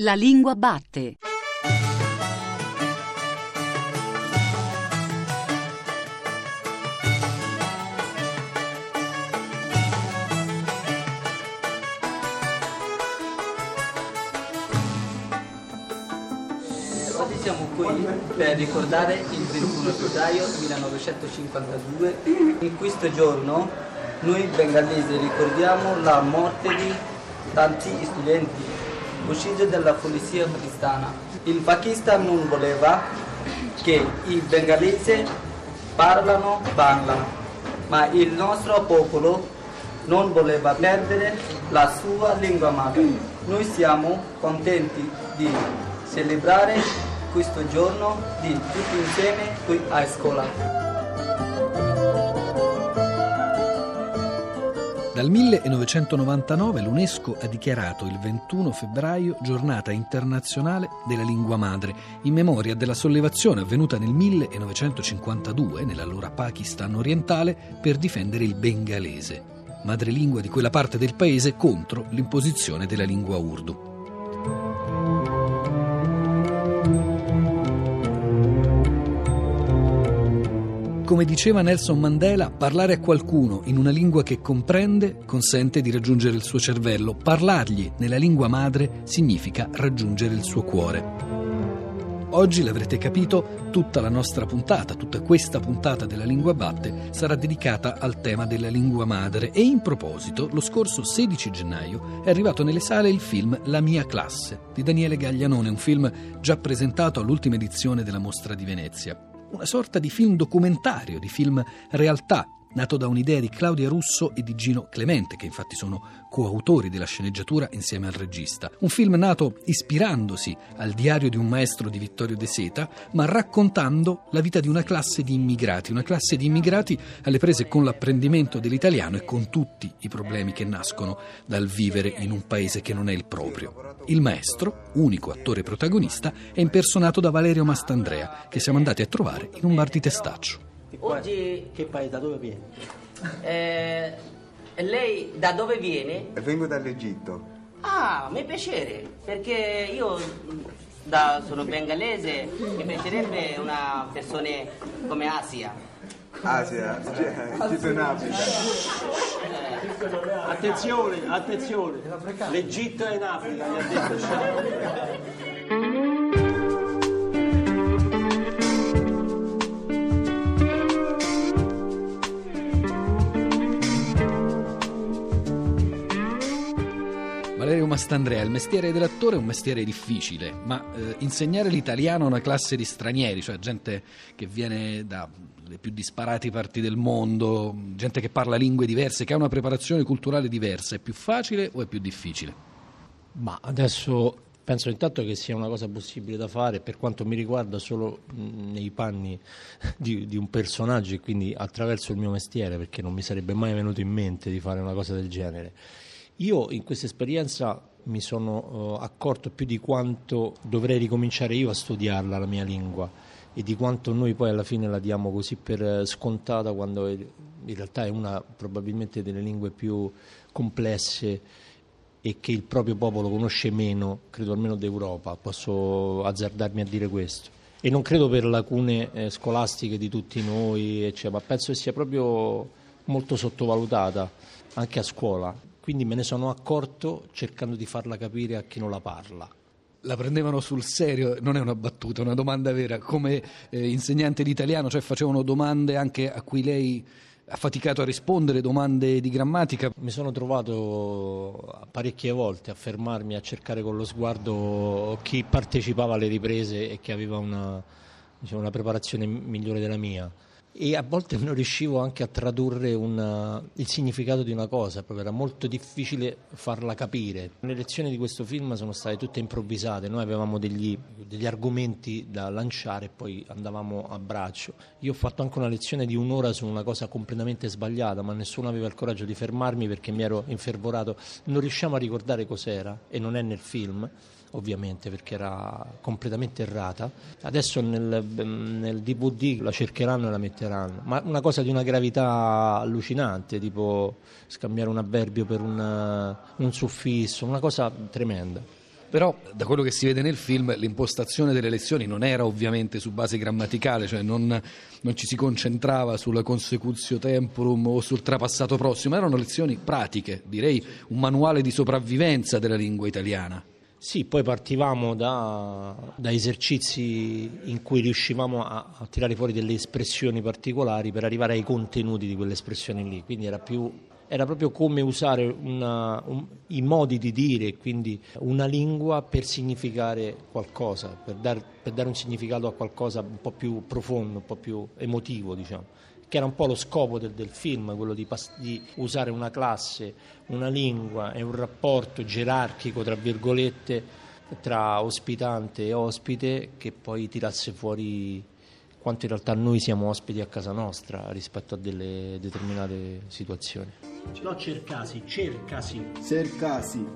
La lingua batte. Oggi siamo qui per ricordare il 21 febbraio 1952. In questo giorno noi bengalesi ricordiamo la morte di tanti studenti uccisi dalla polizia pakistana. Il Pakistan non voleva che i bengalesi parlano Bangla, ma il nostro popolo non voleva perdere la sua lingua madre. Noi siamo contenti di celebrare questo giorno di tutti insieme qui a scuola. Dal 1999 l'UNESCO ha dichiarato il 21 febbraio giornata internazionale della lingua madre, in memoria della sollevazione avvenuta nel 1952 nell'allora Pakistan orientale per difendere il bengalese, madrelingua di quella parte del paese contro l'imposizione della lingua urdu. Come diceva Nelson Mandela, parlare a qualcuno in una lingua che comprende consente di raggiungere il suo cervello. Parlargli nella lingua madre significa raggiungere il suo cuore. Oggi l'avrete capito, tutta la nostra puntata, tutta questa puntata della Lingua Batte sarà dedicata al tema della lingua madre e in proposito, lo scorso 16 gennaio è arrivato nelle sale il film La mia classe di Daniele Gaglianone, un film già presentato all'ultima edizione della Mostra di Venezia una sorta di film documentario, di film realtà, nato da un'idea di Claudia Russo e di Gino Clemente, che infatti sono coautori della sceneggiatura insieme al regista. Un film nato ispirandosi al diario di un maestro di Vittorio De Seta, ma raccontando la vita di una classe di immigrati, una classe di immigrati alle prese con l'apprendimento dell'italiano e con tutti i problemi che nascono dal vivere in un paese che non è il proprio. Il maestro, unico attore protagonista, è impersonato da Valerio Mastandrea, che siamo andati a trovare in un bar di Testaccio. Oggi Che paese, da dove vieni? eh, lei da dove viene? Vengo dall'Egitto. Ah, mi piacere, perché io mh, da- sono bengalese, mi piacerebbe una persona come Asia. Asia, Egitto in Africa. Attenzione, attenzione. L'Egitto è in Africa, gli ha detto. Mastandrea, il mestiere dell'attore è un mestiere difficile, ma eh, insegnare l'italiano a una classe di stranieri, cioè gente che viene dalle più disparate parti del mondo, gente che parla lingue diverse, che ha una preparazione culturale diversa, è più facile o è più difficile? Ma adesso penso intanto che sia una cosa possibile da fare, per quanto mi riguarda solo nei panni di, di un personaggio e quindi attraverso il mio mestiere, perché non mi sarebbe mai venuto in mente di fare una cosa del genere. Io in questa esperienza mi sono eh, accorto più di quanto dovrei ricominciare io a studiarla, la mia lingua, e di quanto noi poi alla fine la diamo così per eh, scontata quando in realtà è una probabilmente delle lingue più complesse e che il proprio popolo conosce meno, credo almeno d'Europa, posso azzardarmi a dire questo. E non credo per lacune eh, scolastiche di tutti noi, eccetera, ma penso che sia proprio molto sottovalutata anche a scuola. Quindi me ne sono accorto cercando di farla capire a chi non la parla. La prendevano sul serio, non è una battuta, è una domanda vera, come eh, insegnante di italiano, cioè facevano domande anche a cui lei ha faticato a rispondere, domande di grammatica. Mi sono trovato parecchie volte a fermarmi a cercare con lo sguardo chi partecipava alle riprese e che aveva una, diciamo, una preparazione migliore della mia. E a volte non riuscivo anche a tradurre una- il significato di una cosa, proprio era molto difficile farla capire. Le lezioni di questo film sono state tutte improvvisate, noi avevamo degli, degli argomenti da lanciare e poi andavamo a braccio. Io ho fatto anche una lezione di un'ora su una cosa completamente sbagliata, ma nessuno aveva il coraggio di fermarmi perché mi ero infervorato. Non riusciamo a ricordare cos'era e non è nel film ovviamente perché era completamente errata. Adesso nel, nel DVD la cercheranno e la metteranno, ma una cosa di una gravità allucinante, tipo scambiare un avverbio per un, un suffisso, una cosa tremenda. Però da quello che si vede nel film l'impostazione delle lezioni non era ovviamente su base grammaticale, cioè non, non ci si concentrava sulla consecutio temporum o sul trapassato prossimo, erano lezioni pratiche, direi un manuale di sopravvivenza della lingua italiana. Sì, poi partivamo da, da esercizi in cui riuscivamo a, a, tirare fuori delle espressioni particolari per arrivare ai contenuti di quelle espressioni lì, quindi era, più, era proprio come usare una, un, i modi di dire, quindi una lingua per significare qualcosa, per, dar, per dare un significato a qualcosa un po' più profondo, un po' più emotivo, diciamo che era un po' lo scopo del, del film, quello di, di, usare una classe, una lingua e un rapporto gerarchico, tra virgolette, tra ospitante e ospite che poi tirasse fuori quanto in realtà noi siamo ospiti a casa nostra rispetto a delle determinate situazioni. No, cercasi, cercasi. Cercasi.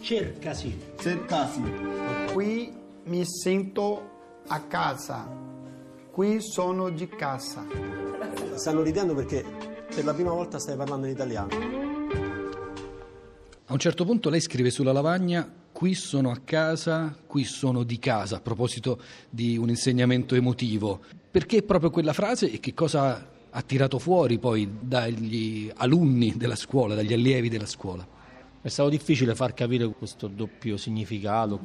Cercasi. Cercasi. Qui mi sento a casa. Qui sono di casa. Stanno ridendo perché per la prima volta stai parlando in italiano. A un certo punto lei scrive sulla lavagna qui sono a casa, qui sono di casa, a proposito di un insegnamento emotivo. Perché proprio quella frase e che cosa ha tirato fuori poi dagli alunni della scuola, dagli allievi della scuola? È stato difficile far capire questo doppio significato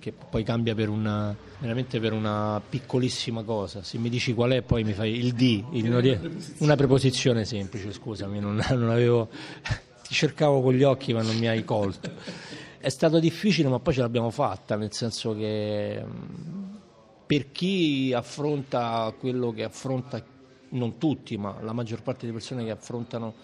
che poi cambia per una, veramente per una piccolissima cosa. Se mi dici qual è, poi mi fai il D, il, una preposizione semplice, scusami, non, non avevo, ti cercavo con gli occhi ma non mi hai colto. È stato difficile ma poi ce l'abbiamo fatta, nel senso che per chi affronta quello che affronta, non tutti, ma la maggior parte delle persone che affrontano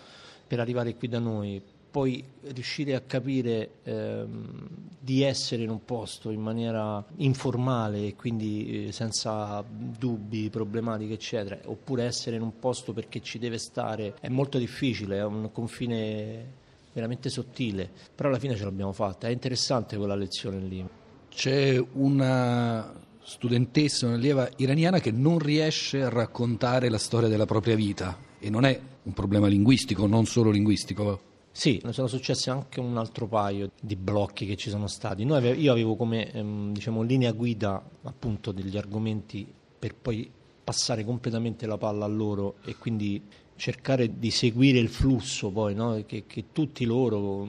per arrivare qui da noi, poi riuscire a capire ehm, di essere in un posto in maniera informale e quindi eh, senza dubbi, problematiche eccetera, oppure essere in un posto perché ci deve stare, è molto difficile, è un confine veramente sottile, però alla fine ce l'abbiamo fatta, è interessante quella lezione lì. C'è una studentessa, un'allieva iraniana che non riesce a raccontare la storia della propria vita e non è un problema linguistico, non solo linguistico. Sì, sono successi anche un altro paio di blocchi che ci sono stati. Ave- io avevo come ehm, diciamo, linea guida appunto degli argomenti per poi passare completamente la palla a loro e quindi cercare di seguire il flusso poi, no? che, che, tutti loro,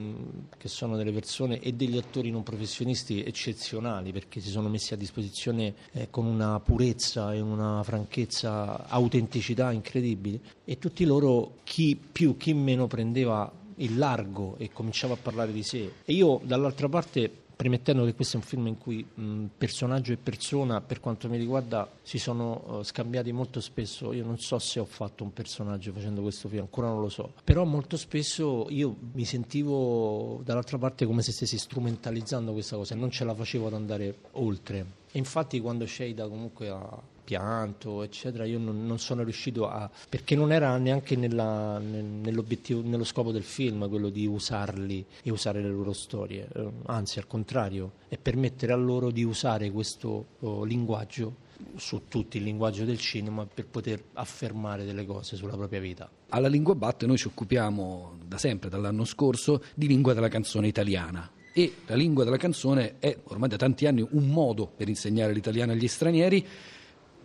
che sono delle persone e degli attori non professionisti eccezionali, perché si sono messi a disposizione eh, con una purezza e una franchezza, autenticità incredibili, e tutti loro, chi più, chi meno prendeva il largo e cominciava a parlare di sé. E io dall'altra parte premettendo che questo è un film in cui mh, personaggio e persona, per quanto mi riguarda, si sono uh, scambiati molto spesso. Io non so se ho fatto un personaggio facendo questo film, ancora non lo so. Però molto spesso io mi sentivo dall'altra parte come se stessi strumentalizzando questa cosa e non ce la facevo ad andare oltre. E infatti quando Sheida comunque ha pianto, eccetera, io non, non, sono riuscito a... perché non era neanche nella, nell'obiettivo, nello scopo del film quello di usarli e usare le loro storie, eh, anzi al contrario, è permettere a loro di usare questo oh, linguaggio su tutto il linguaggio del cinema per poter affermare delle cose sulla propria vita. Alla Lingua Batte noi ci occupiamo da sempre, dall'anno scorso, di lingua della canzone italiana e la lingua della canzone è ormai da tanti anni un modo per insegnare l'italiano agli stranieri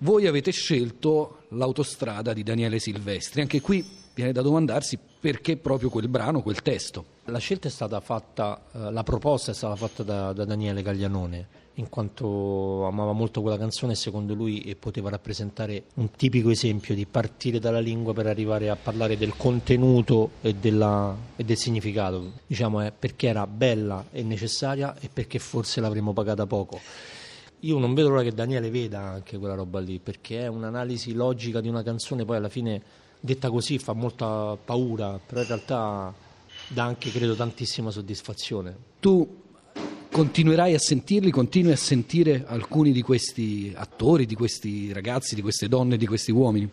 voi avete scelto l'autostrada di Daniele Silvestri. Anche qui viene da domandarsi perché proprio quel brano, quel testo. La scelta è stata fatta, eh, la proposta è stata fatta da, da, Daniele Gaglianone, in quanto amava molto quella canzone e secondo lui poteva rappresentare un tipico esempio di partire dalla lingua per arrivare a parlare del contenuto e, della, e del significato. Diciamo, eh, perché era bella e necessaria e perché forse l'avremmo pagata poco. Io non vedo l'ora che Daniele veda anche quella roba lì, perché è un'analisi logica di una canzone, poi alla fine detta così fa molta paura, però in realtà dà anche, credo, tantissima soddisfazione. Tu continuerai a sentirli, continui a sentire alcuni di questi attori, di questi ragazzi, di queste donne, di questi uomini?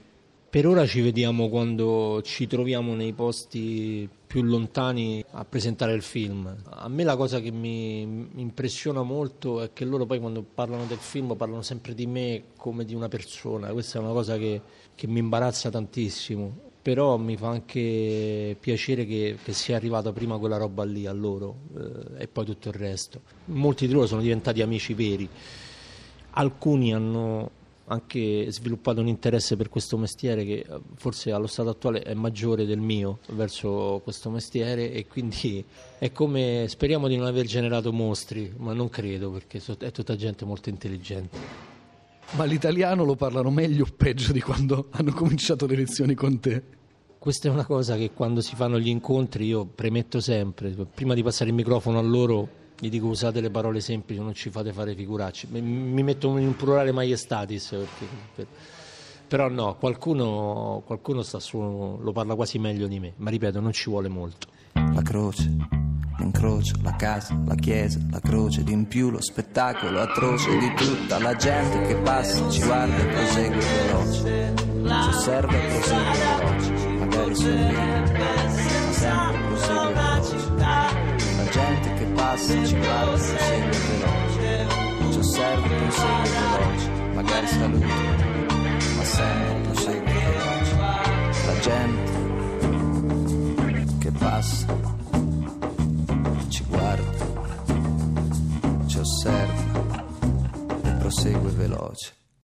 Per ora ci vediamo quando ci troviamo nei posti più lontani a presentare il film. A me la cosa che mi impressiona molto è che loro poi quando parlano del film parlano sempre di me come di una persona, questa è una cosa che, che mi imbarazza tantissimo però mi fa anche piacere che, che sia arrivata prima quella roba lì a loro eh, e poi tutto il resto. Molti di loro sono diventati amici veri, alcuni hanno anche sviluppato un interesse per questo mestiere che eh, forse allo stato attuale è maggiore del mio verso questo mestiere e quindi è come speriamo di non aver generato mostri, ma non credo perché è tutta gente molto intelligente. Ma l'italiano lo parlano meglio o peggio di quando hanno cominciato le lezioni con te? Questa è una cosa che quando si fanno gli incontri io premetto sempre, prima di passare il microfono a loro gli dico usate le parole semplici, non ci fate fare figuracci. Mi metto in un plurale maiestatis, perché, per, però no, qualcuno, qualcuno su, lo parla quasi meglio di me, ma ripeto, non ci vuole molto. La croce, l'incrocio, la casa, la chiesa, la croce, di in più lo spettacolo atroce di tutta la gente che passa, ci guarda e prosegue veloce, ci osserva e prosegue veloce, magari sorride, passa, ci guarda, prosegue veloce, ci osserva e prosegue veloce, magari saluta, ma sempre prosegue veloce. La gente che passa, ci guarda, ci osserva e prosegue veloce.